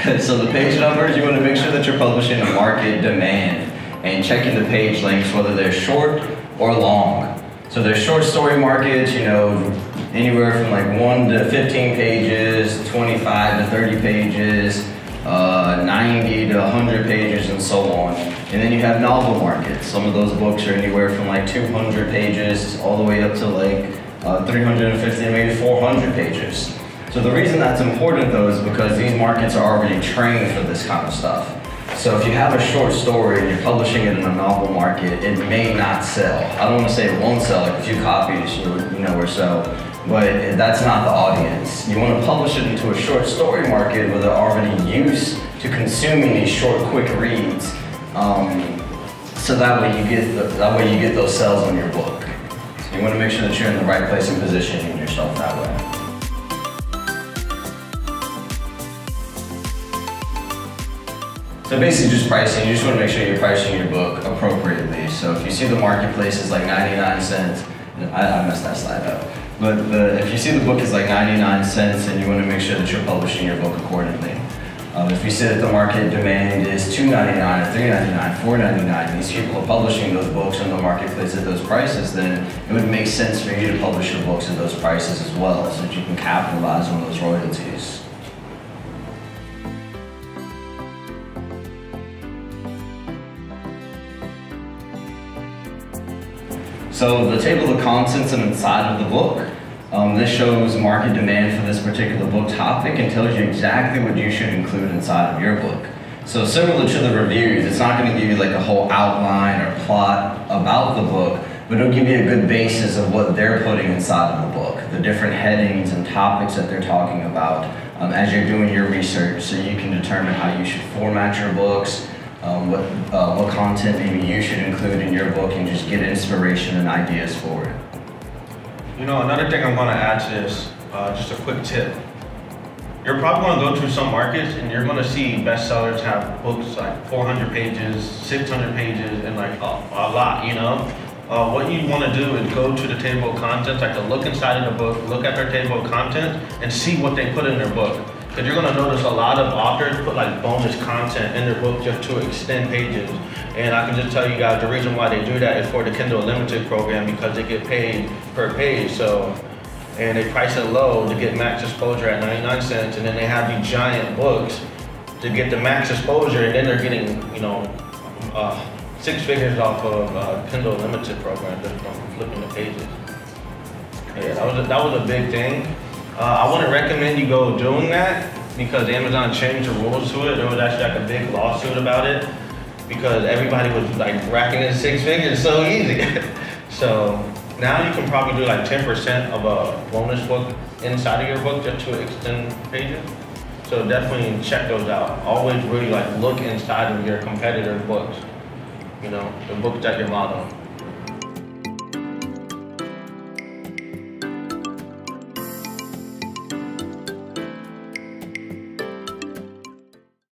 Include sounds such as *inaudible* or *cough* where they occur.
*laughs* so the page numbers, you want to make sure that you're publishing a market demand and checking the page lengths, whether they're short or long. So there's short story markets, you know, anywhere from like 1 to 15 pages, 25 to 30 pages, uh, 90 to 100 pages, and so on. And then you have novel markets. Some of those books are anywhere from like 200 pages all the way up to like uh, 350 maybe 400 pages. So the reason that's important though is because these markets are already trained for this kind of stuff. So if you have a short story and you're publishing it in a novel market, it may not sell. I don't want to say it won't sell, like a few copies, you know, or so, but that's not the audience. You want to publish it into a short story market where they're already used to consuming these short, quick reads. Um, so that way you get the, that way you get those sales on your book. So you want to make sure that you're in the right place and positioning yourself that way. So basically just pricing, you just want to make sure you're pricing your book appropriately. So if you see the marketplace is like 99 cents, I, I messed that slide up. But the, if you see the book is like 99 cents and you want to make sure that you're publishing your book accordingly. Um, if you see that the market demand is $2.99 or $3.99, $4.99, these people are publishing those books in the marketplace at those prices, then it would make sense for you to publish your books at those prices as well so that you can capitalize on those royalties. So the table of contents and inside of the book, um, this shows market demand for this particular book topic and tells you exactly what you should include inside of your book. So similar to the reviews, it's not going to give you like a whole outline or plot about the book, but it'll give you a good basis of what they're putting inside of the book, the different headings and topics that they're talking about um, as you're doing your research so you can determine how you should format your books, um, what, uh, what content maybe you should include in your book and just get inspiration and ideas for it. You know, another thing I'm going to add to this, uh, just a quick tip. You're probably going to go to some markets and you're going to see bestsellers have books like 400 pages, 600 pages, and like a, a lot, you know? Uh, what you want to do is go to the table of contents, like to look inside of the book, look at their table of contents, and see what they put in their book. Because you're gonna notice a lot of authors put like bonus content in their book just to extend pages. And I can just tell you guys the reason why they do that is for the Kindle Unlimited program because they get paid per page. So, and they price it low to get max exposure at 99 cents. And then they have these giant books to get the max exposure. And then they're getting, you know, uh, six figures off of uh, Kindle Unlimited program just from flipping the pages. Yeah, that was a, that was a big thing. Uh, I wouldn't recommend you go doing that because Amazon changed the rules to it. There was actually like a big lawsuit about it because everybody was like racking in six figures so easy. *laughs* so now you can probably do like 10% of a bonus book inside of your book just to extend pages. So definitely check those out. Always really like look inside of your competitor books. You know, the books that you're modeling.